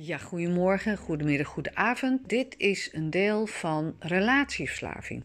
Ja, goedemorgen, goedemiddag, goedenavond. Dit is een deel van relatieverslaving.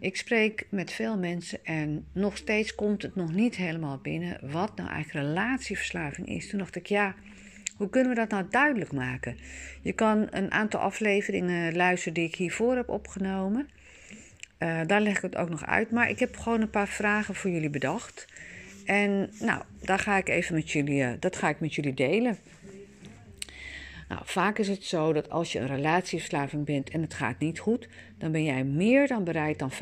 Ik spreek met veel mensen en nog steeds komt het nog niet helemaal binnen wat nou eigenlijk relatieverslaving is. Toen dacht ik, ja, hoe kunnen we dat nou duidelijk maken? Je kan een aantal afleveringen luisteren die ik hiervoor heb opgenomen. Uh, daar leg ik het ook nog uit, maar ik heb gewoon een paar vragen voor jullie bedacht. En nou, daar ga ik even met jullie, uh, dat ga ik met jullie delen. Nou, vaak is het zo dat als je een relatieverslaving bent en het gaat niet goed, dan ben jij meer dan bereid dan 50%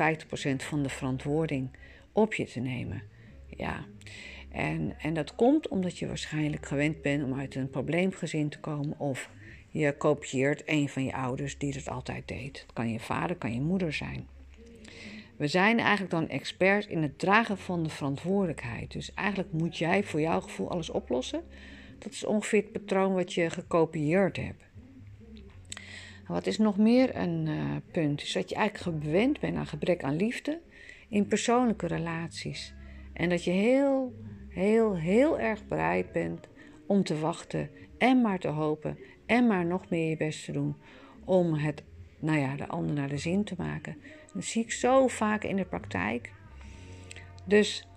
van de verantwoording op je te nemen. Ja, en, en dat komt omdat je waarschijnlijk gewend bent om uit een probleemgezin te komen of je kopieert een van je ouders die dat altijd deed. Het kan je vader, kan je moeder zijn. We zijn eigenlijk dan experts in het dragen van de verantwoordelijkheid. Dus eigenlijk moet jij voor jouw gevoel alles oplossen. Dat is ongeveer het patroon wat je gekopieerd hebt. Wat is nog meer een uh, punt? Is dat je eigenlijk gewend bent aan gebrek aan liefde in persoonlijke relaties. En dat je heel, heel, heel erg bereid bent om te wachten en maar te hopen en maar nog meer je best te doen om het, nou ja, de ander naar de zin te maken. Dat zie ik zo vaak in de praktijk. Dus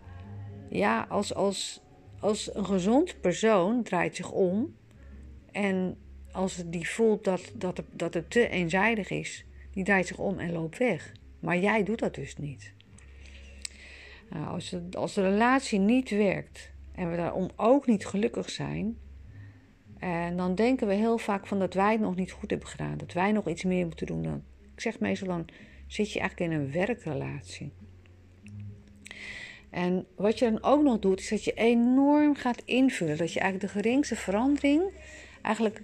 ja, als, als, als een gezond persoon draait zich om en als die voelt dat, dat, het, dat het te eenzijdig is, die draait zich om en loopt weg. Maar jij doet dat dus niet. Nou, als, het, als de relatie niet werkt en we daarom ook niet gelukkig zijn, en dan denken we heel vaak van dat wij het nog niet goed hebben gedaan, dat wij nog iets meer moeten doen. Dan, ik zeg meestal dan zit je eigenlijk in een werkrelatie. En wat je dan ook nog doet, is dat je enorm gaat invullen. Dat je eigenlijk de geringste verandering eigenlijk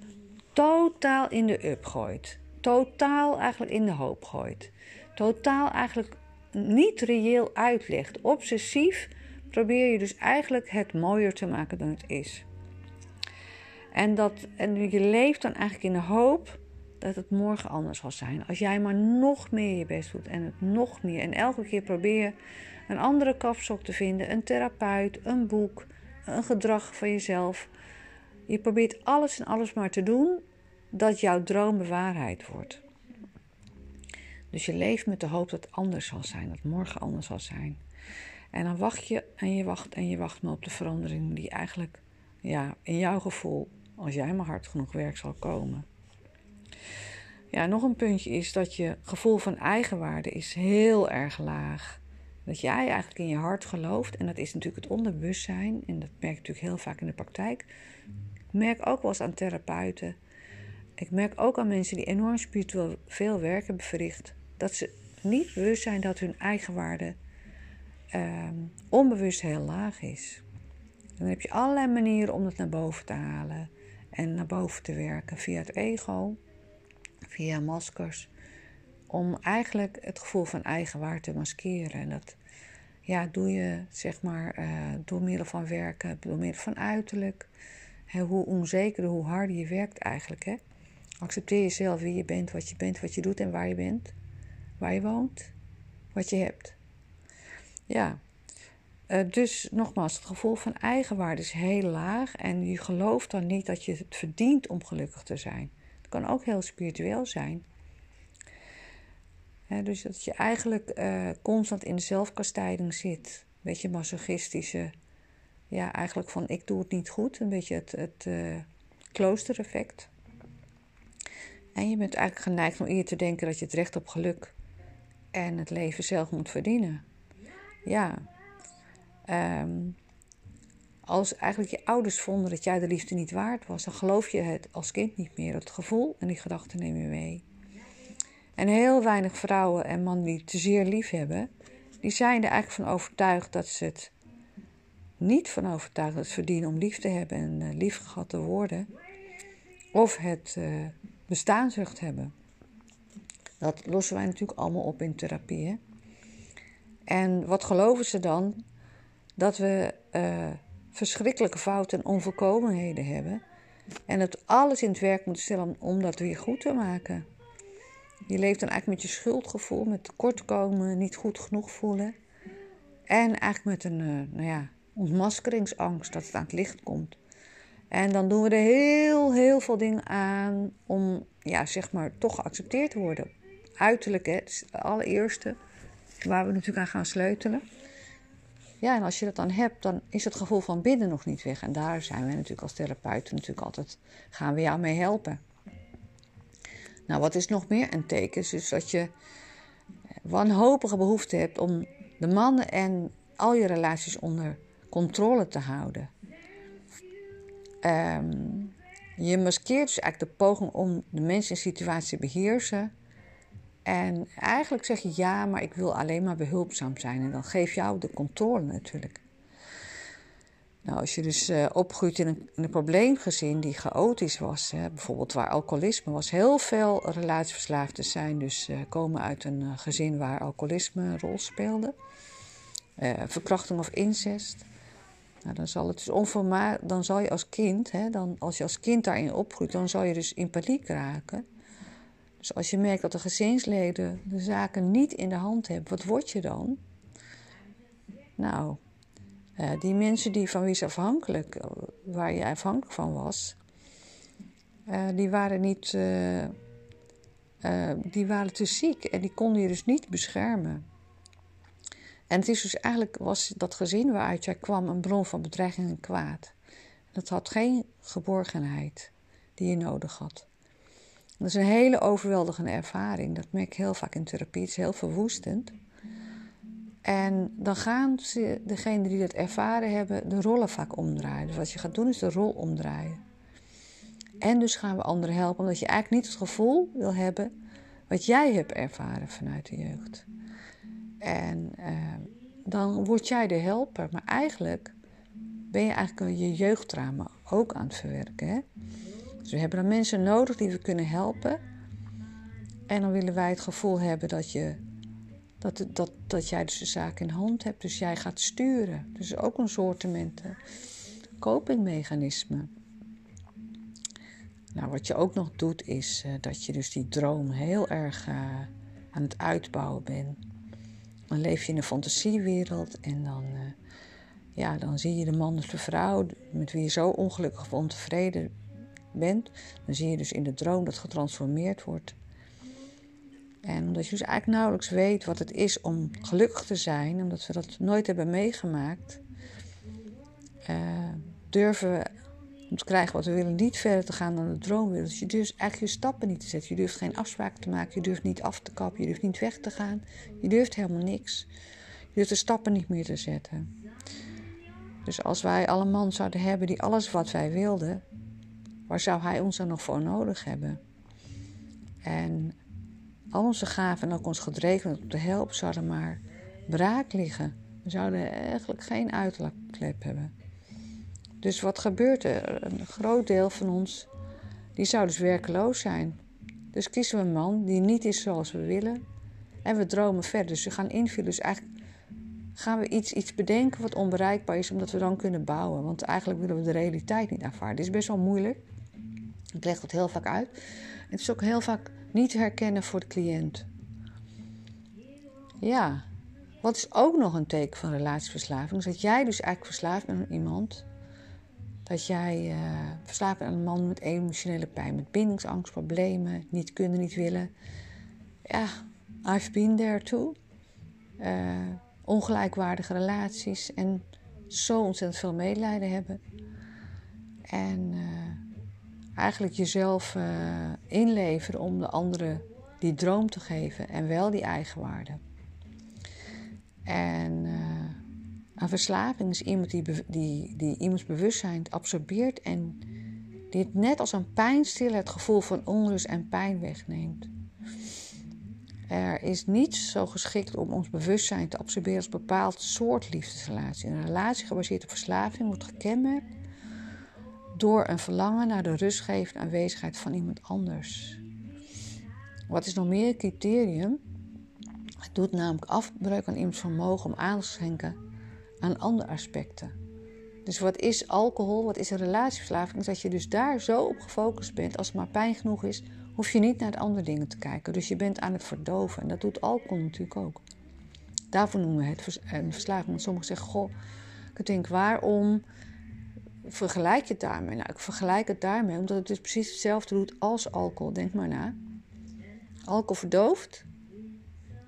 totaal in de up gooit. Totaal eigenlijk in de hoop gooit. Totaal eigenlijk niet reëel uitlegt. Obsessief probeer je dus eigenlijk het mooier te maken dan het is. En, dat, en je leeft dan eigenlijk in de hoop dat het morgen anders zal zijn. Als jij maar nog meer je best doet en het nog meer. En elke keer probeer een andere kapstok te vinden, een therapeut, een boek, een gedrag van jezelf. Je probeert alles en alles maar te doen dat jouw droom bewaarheid wordt. Dus je leeft met de hoop dat het anders zal zijn, dat morgen anders zal zijn. En dan wacht je en je wacht en je wacht maar op de verandering die eigenlijk, ja, in jouw gevoel, als jij maar hard genoeg werkt, zal komen. Ja, nog een puntje is dat je gevoel van eigenwaarde is heel erg laag. Dat jij eigenlijk in je hart gelooft, en dat is natuurlijk het onderbewustzijn, en dat merk je natuurlijk heel vaak in de praktijk. Ik merk ook wel eens aan therapeuten. Ik merk ook aan mensen die enorm spiritueel veel werk hebben verricht, dat ze niet bewust zijn dat hun eigenwaarde ehm, onbewust heel laag is. Dan heb je allerlei manieren om het naar boven te halen en naar boven te werken via het ego via maskers. Om eigenlijk het gevoel van eigenwaarde te maskeren. En dat ja, doe je zeg maar uh, door middel van werken, door middel van uiterlijk. hoe onzekerder, hoe harder je werkt eigenlijk. Hè? Accepteer jezelf wie je bent, wat je bent, wat je doet en waar je bent. Waar je woont, wat je hebt. Ja, uh, dus nogmaals, het gevoel van eigenwaarde is heel laag. En je gelooft dan niet dat je het verdient om gelukkig te zijn kan ook heel spiritueel zijn. Dus dat je eigenlijk uh, constant in de zelfkastijding zit. Een beetje masochistische. Ja, eigenlijk van ik doe het niet goed. Een beetje het, het uh, kloostereffect. En je bent eigenlijk geneigd om eerder te denken dat je het recht op geluk en het leven zelf moet verdienen. Ja. Um, als eigenlijk je ouders vonden dat jij de liefde niet waard was, dan geloof je het als kind niet meer. Het gevoel en die gedachten neem je mee. En heel weinig vrouwen en mannen die te zeer lief hebben, die zijn er eigenlijk van overtuigd dat ze het niet van overtuigd dat ze verdienen om lief te hebben en uh, lief gehad te worden. Of het uh, hebben. Dat lossen wij natuurlijk allemaal op in therapie. En wat geloven ze dan? Dat we uh, verschrikkelijke fouten en onvolkomenheden hebben. En dat alles in het werk moet stellen om dat weer goed te maken. Je leeft dan eigenlijk met je schuldgevoel, met tekortkomen, niet goed genoeg voelen. En eigenlijk met een uh, nou ja, ontmaskeringsangst dat het aan het licht komt. En dan doen we er heel, heel veel dingen aan om, ja, zeg maar, toch geaccepteerd te worden. Uiterlijk, hè, allereerste waar we natuurlijk aan gaan sleutelen. Ja, en als je dat dan hebt, dan is het gevoel van binnen nog niet weg. En daar zijn wij natuurlijk als therapeuten natuurlijk altijd, gaan we jou mee helpen. Nou, wat is nog meer een teken? Dus dat je wanhopige behoefte hebt om de mannen en al je relaties onder controle te houden. Ehm, je maskeert dus eigenlijk de poging om de mensen in situatie te beheersen. En eigenlijk zeg je ja, maar ik wil alleen maar behulpzaam zijn. En dan geef jou de controle natuurlijk. Nou, als je dus uh, opgroeit in een, een, probleemgezin die chaotisch was, hè, bijvoorbeeld waar alcoholisme was, heel veel relatieverslaafden zijn dus uh, komen uit een uh, gezin waar alcoholisme een rol speelde, verkrachting of incest. Nou, dan zal het dus dan zal je als kind, hè, dan, als je als kind daarin opgroeit, dan zal je dus in paniek raken. Dus als je merkt dat de gezinsleden de zaken niet in de hand hebben, wat word je dan? Nou, die mensen die van wie ze afhankelijk, eh, waar je afhankelijk van was, uh, die waren niet, die waren te ziek en die konden je dus niet beschermen. En het is dus eigenlijk, was dat gezin waaruit jij kwam een bron van bedreiging en kwaad. Dat had geen geborgenheid die je nodig had. Dat is een hele overweldigende ervaring. Dat merk ik heel vaak in therapie. Het is heel verwoestend. En dan gaan ze, degenen die dat ervaren hebben, de rollen vaak omdraaien. Dus wat je gaat doen is de rol omdraaien. En dus gaan we anderen helpen, omdat je eigenlijk niet het gevoel wil hebben wat jij hebt ervaren vanuit de jeugd. En uh, dan word jij de helper. Maar eigenlijk ben je eigenlijk je jeugdtrauma ook aan het verwerken. Hè? Dus we hebben dan mensen nodig die we kunnen helpen. En dan willen wij het gevoel hebben dat, je, dat, dat, dat jij dus de zaak in hand hebt. Dus jij gaat sturen. Dus ook een soort copingmechanisme. Nou, wat je ook nog doet is uh, dat je dus die droom heel erg uh, aan het uitbouwen bent. Dan leef je in een fantasiewereld en dan, uh, ja, dan zie je de man of de vrouw met wie je zo ongelukkig of ontevreden bent. Dan zie je dus in de droom dat getransformeerd wordt. En omdat je dus eigenlijk nauwelijks weet wat het is om gelukkig te zijn, omdat we dat nooit hebben meegemaakt, uh, durven we te krijgen wat we willen niet verder te gaan dan de droomwereld. Dus je durft eigenlijk je stappen niet te zetten. Je durft geen afspraken te maken, je durft niet af te kappen, je durft niet weg te gaan. Je durft helemaal niks. Je durft de stappen niet meer te zetten. Dus als wij alle man zouden hebben die alles wat wij wilden, waar zou hij ons dan nog voor nodig hebben? En al onze gaven en ook ons gedreven om te helpen zouden maar braak liggen. We zouden eigenlijk geen uitlaatklep hebben. Dus wat gebeurt er? Een groot deel van ons die zou dus werkeloos zijn. Dus kiezen we een man die niet is zoals we willen. En we dromen verder. Dus we gaan invullen. Dus eigenlijk gaan we iets, iets bedenken wat onbereikbaar is, omdat we dan kunnen bouwen. Want eigenlijk willen we de realiteit niet aanvaarden. Het is best wel moeilijk. Ik leg dat heel vaak uit. Het is ook heel vaak niet herkennen voor de cliënt. Ja, wat is ook nog een teken van relatieverslaving? Is dat jij dus eigenlijk verslaafd bent aan iemand. Dat jij uh, verslaafd bent aan een man met emotionele pijn, met bindingsangst, problemen, niet kunnen, niet willen. Ja, I've been there too. Uh, ongelijkwaardige relaties en zo ontzettend veel medelijden hebben. En uh, eigenlijk jezelf uh, inleveren om de andere die droom te geven en wel die eigenwaarde. En uh, een verslaving is iemand die, die, die iemands bewustzijn absorbeert en dit net als een pijnstiller het gevoel van onrust en pijn wegneemt. Er is niets zo geschikt om ons bewustzijn te absorberen als een bepaald soort liefdesrelatie. Een relatie gebaseerd op verslaving wordt gekenmerkt door een verlangen naar de rustgevende aanwezigheid van iemand anders. Wat is nog meer een criterium? Het doet namelijk afbreuk aan iemands vermogen om aandacht te schenken aan andere aspecten. Dus wat is alcohol, wat is een relatieverslaving? Dat je dus daar zo op gefocust bent, als het maar pijn genoeg is, hoef je niet naar de andere dingen te kijken. Dus je bent aan het verdoven. En dat doet alcohol natuurlijk ook. Daarvoor noemen we het een verslaving. Want sommigen zeggen, goh, ik denk waarom vergelijk je het daarmee? Nou, ik vergelijk het daarmee omdat het dus precies hetzelfde doet als alcohol. Denk maar na. Alcohol verdooft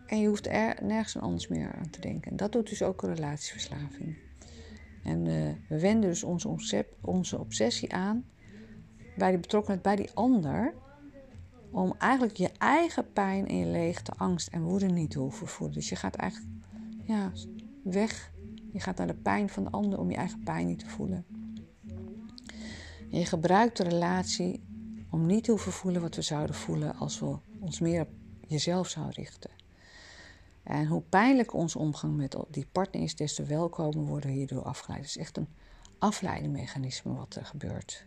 en je hoeft er nergens anders meer aan te denken. En dat doet dus ook een relatieverslaving. En uh, we wenden dus onze, onze obsessie aan bij die betrokkenheid bij die ander. Om eigenlijk je eigen pijn en je leegte, angst en woede niet te hoeven voelen. Dus je gaat eigenlijk ja, weg. Je gaat naar de pijn van de ander om je eigen pijn niet te voelen. Je gebruikt de relatie om niet te hoeven voelen wat we zouden voelen als we ons meer op jezelf zouden richten. En hoe pijnlijk onze omgang met die partner is, des te welkomer worden we hierdoor afgeleid. Het is echt een afleidingmechanisme wat er gebeurt.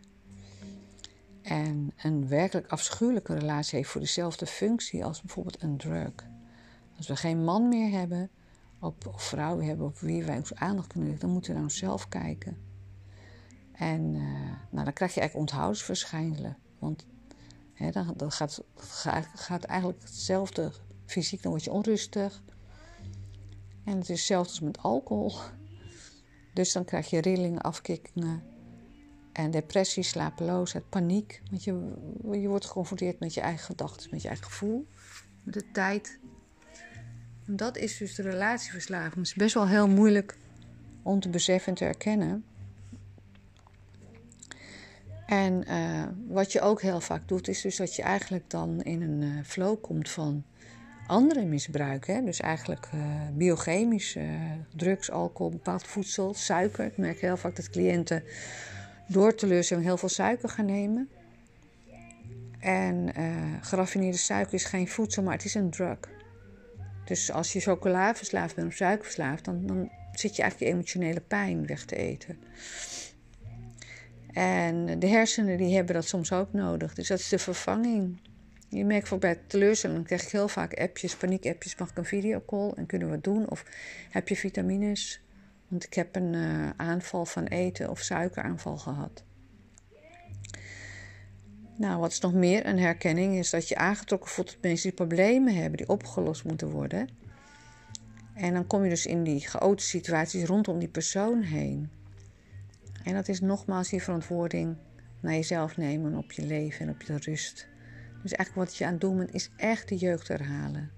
En een werkelijk afschuwelijke relatie heeft voor dezelfde functie als bijvoorbeeld een drug. Als we geen man meer hebben, of vrouw hebben op wie wij onze aandacht kunnen richten, dan moeten we naar onszelf kijken. En uh, nou, dan krijg je eigenlijk onthoudingsverschijnselen. Want hè, dan, dan gaat, gaat eigenlijk hetzelfde fysiek, dan word je onrustig. En het is hetzelfde als met alcohol. Dus dan krijg je rillingen, afkikkingen en depressie, slapeloosheid, paniek. Want je, je wordt geconfronteerd met je eigen gedachten, met je eigen gevoel, met de tijd. En dat is dus de relatieverslaving. Het is best wel heel moeilijk om te beseffen en te erkennen. En uh, wat je ook heel vaak doet, is dus dat je eigenlijk dan in een uh, flow komt van andere misbruik. Hè? Dus eigenlijk uh, drugs, alcohol, bepaald voedsel, suiker. Ik merk heel vaak dat cliënten door teleurstelling heel veel suiker gaan nemen. En geraffineerde suiker is geen voedsel, maar het is een drug. Dus als je chocolaverslaafd bent of suikerverslaafd, dan, dan zit je eigenlijk je emotionele pijn weg te eten. En de hersenen die hebben dat soms ook nodig. Dus dat is de vervanging. Je merkt voor bij dan krijg ik heel vaak appjes, paniekappjes. Mag ik een videocall en kunnen we wat doen? Of heb je vitamines? Want ik heb een uh, aanval van eten of suikeraanval gehad. Nou, wat is nog meer een herkenning is dat je aangetrokken voelt tot mensen die problemen hebben, die opgelost moeten worden. En dan kom je dus in die chaotische situaties rondom die persoon heen. En dat is nogmaals die verantwoording naar jezelf nemen op je leven en op je rust. Dus eigenlijk wat je aan het doen bent, is echt de jeugd herhalen.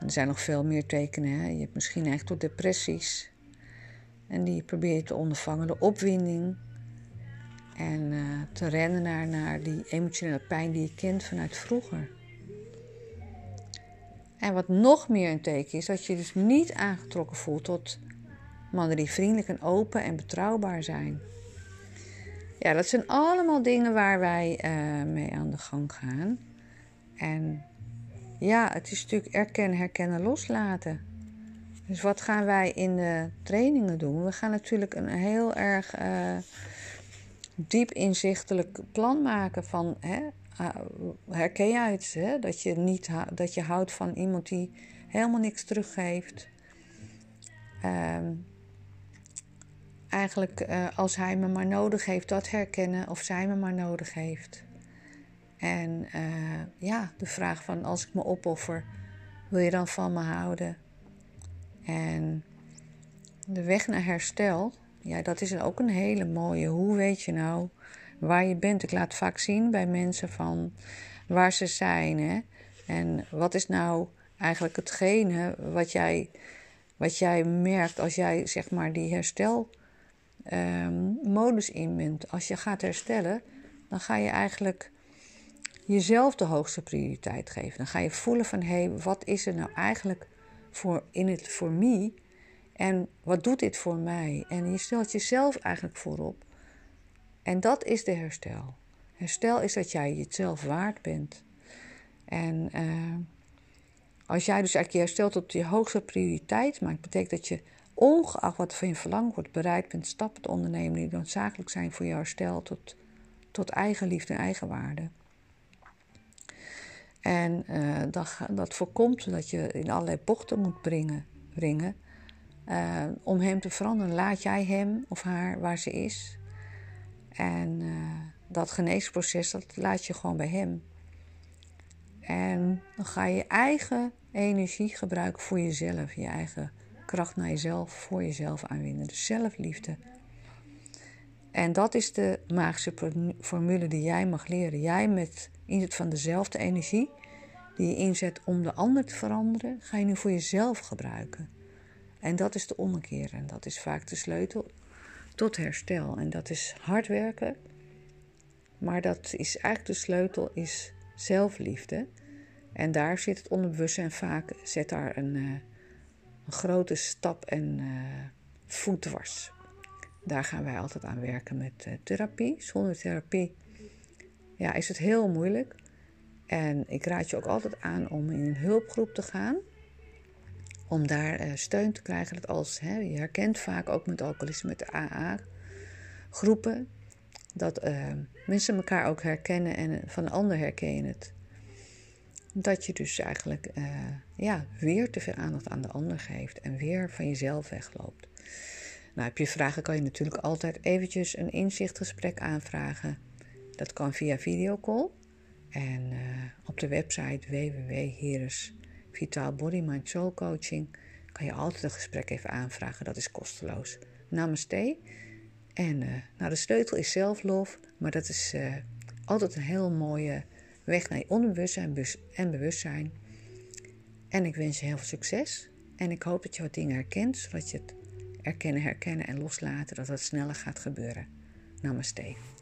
er zijn nog veel meer tekenen. Hè? Je hebt misschien echt tot depressies. En die probeer je te ondervangen. De opwinding. En uh, te rennen naar, naar die emotionele pijn die je kent vanuit vroeger. En wat nog meer een teken is, dat je dus niet aangetrokken voelt tot Mannen die vriendelijk en open en betrouwbaar zijn. Ja, dat zijn allemaal dingen waar wij uh, mee aan de gang gaan. En ja, het is natuurlijk erkennen, herkennen, loslaten. Dus wat gaan wij in de trainingen doen? We gaan natuurlijk een heel erg uh, diep inzichtelijk plan maken van hè, uh, herken jij? Hè? Dat, je niet dat je houdt van iemand die helemaal niks teruggeeft. Um, eigenlijk uh, als hij me maar nodig heeft, dat herkennen of zij me maar nodig heeft. En uh, ja, de vraag van als ik me opoffer, wil je dan van me houden? En de weg naar herstel, ja, dat is ook een hele mooie. Hoe weet je nou waar je bent? Ik laat vaak zien bij mensen van waar ze zijn. Hè? En wat is nou eigenlijk hetgene wat jij, wat jij merkt als jij zeg maar die herstel um, modus in bent. Als je gaat herstellen, dan ga je eigenlijk jezelf de hoogste prioriteit geven. Dan ga je voelen van hé, hey, wat is er nou eigenlijk voor in het voor me en wat doet dit voor mij? En je stelt jezelf eigenlijk voorop. En dat is de herstel. Herstel is dat jij jezelf waard bent. En uh, als jij dus eigenlijk je herstel tot je hoogste prioriteit maakt, betekent dat je ongeacht wat van je verlangt wordt, bereid bent stappen te ondernemen die noodzakelijk zijn voor je herstel tot, tot eigenliefde en eigenwaarde. En uh, dat, dat voorkomt dat je in allerlei bochten moet brengen, brengen uh, om hem te veranderen. Laat jij hem of haar waar ze is. En uh, dat geneesproces, dat laat je gewoon bij hem. En dan ga je eigen energie gebruiken voor jezelf, je eigen kracht naar jezelf, voor jezelf aanwinnen. Dus zelfliefde. En dat is de magische formule die jij mag leren. Jij met inzet van dezelfde energie die je inzet om de ander te veranderen, ga je nu voor jezelf gebruiken. En dat is de ommekeer. En dat is vaak de sleutel tot herstel. En dat is hard werken. Maar dat is eigenlijk de sleutel is zelfliefde. En daar zit het onderbewustzijn vaak, zet daar een, uh, een grote stap en uh, voet dwars. Daar gaan wij altijd aan werken met uh, therapie. Zonder therapie ja, is het heel moeilijk. En ik raad je ook altijd aan om in een hulpgroep te gaan. Om daar uh, steun te krijgen. Dat als, hè, je herkent vaak ook met alcoholisme, met AA-groepen. Dat mensen elkaar ook herkennen en van een ander herken je het. Dat je dus eigenlijk uh, ja, weer te veel aandacht aan de ander geeft. En weer van jezelf wegloopt. Nou, heb je vragen kan je natuurlijk altijd eventjes een inzichtgesprek aanvragen. Dat kan via videocall. En uh, op de website www.heres Coaching kan je altijd een gesprek even aanvragen. Dat is kosteloos. Namaste. En uh, nou, de sleutel is zelflof, maar dat is altijd een heel mooie weg naar je onderbewustzijn en bewustzijn. En ik wens je heel veel succes. En ik hoop dat je wat dingen herkent, zodat je het erkennen, herkennen en loslaten, dat dat sneller gaat gebeuren. Namaste.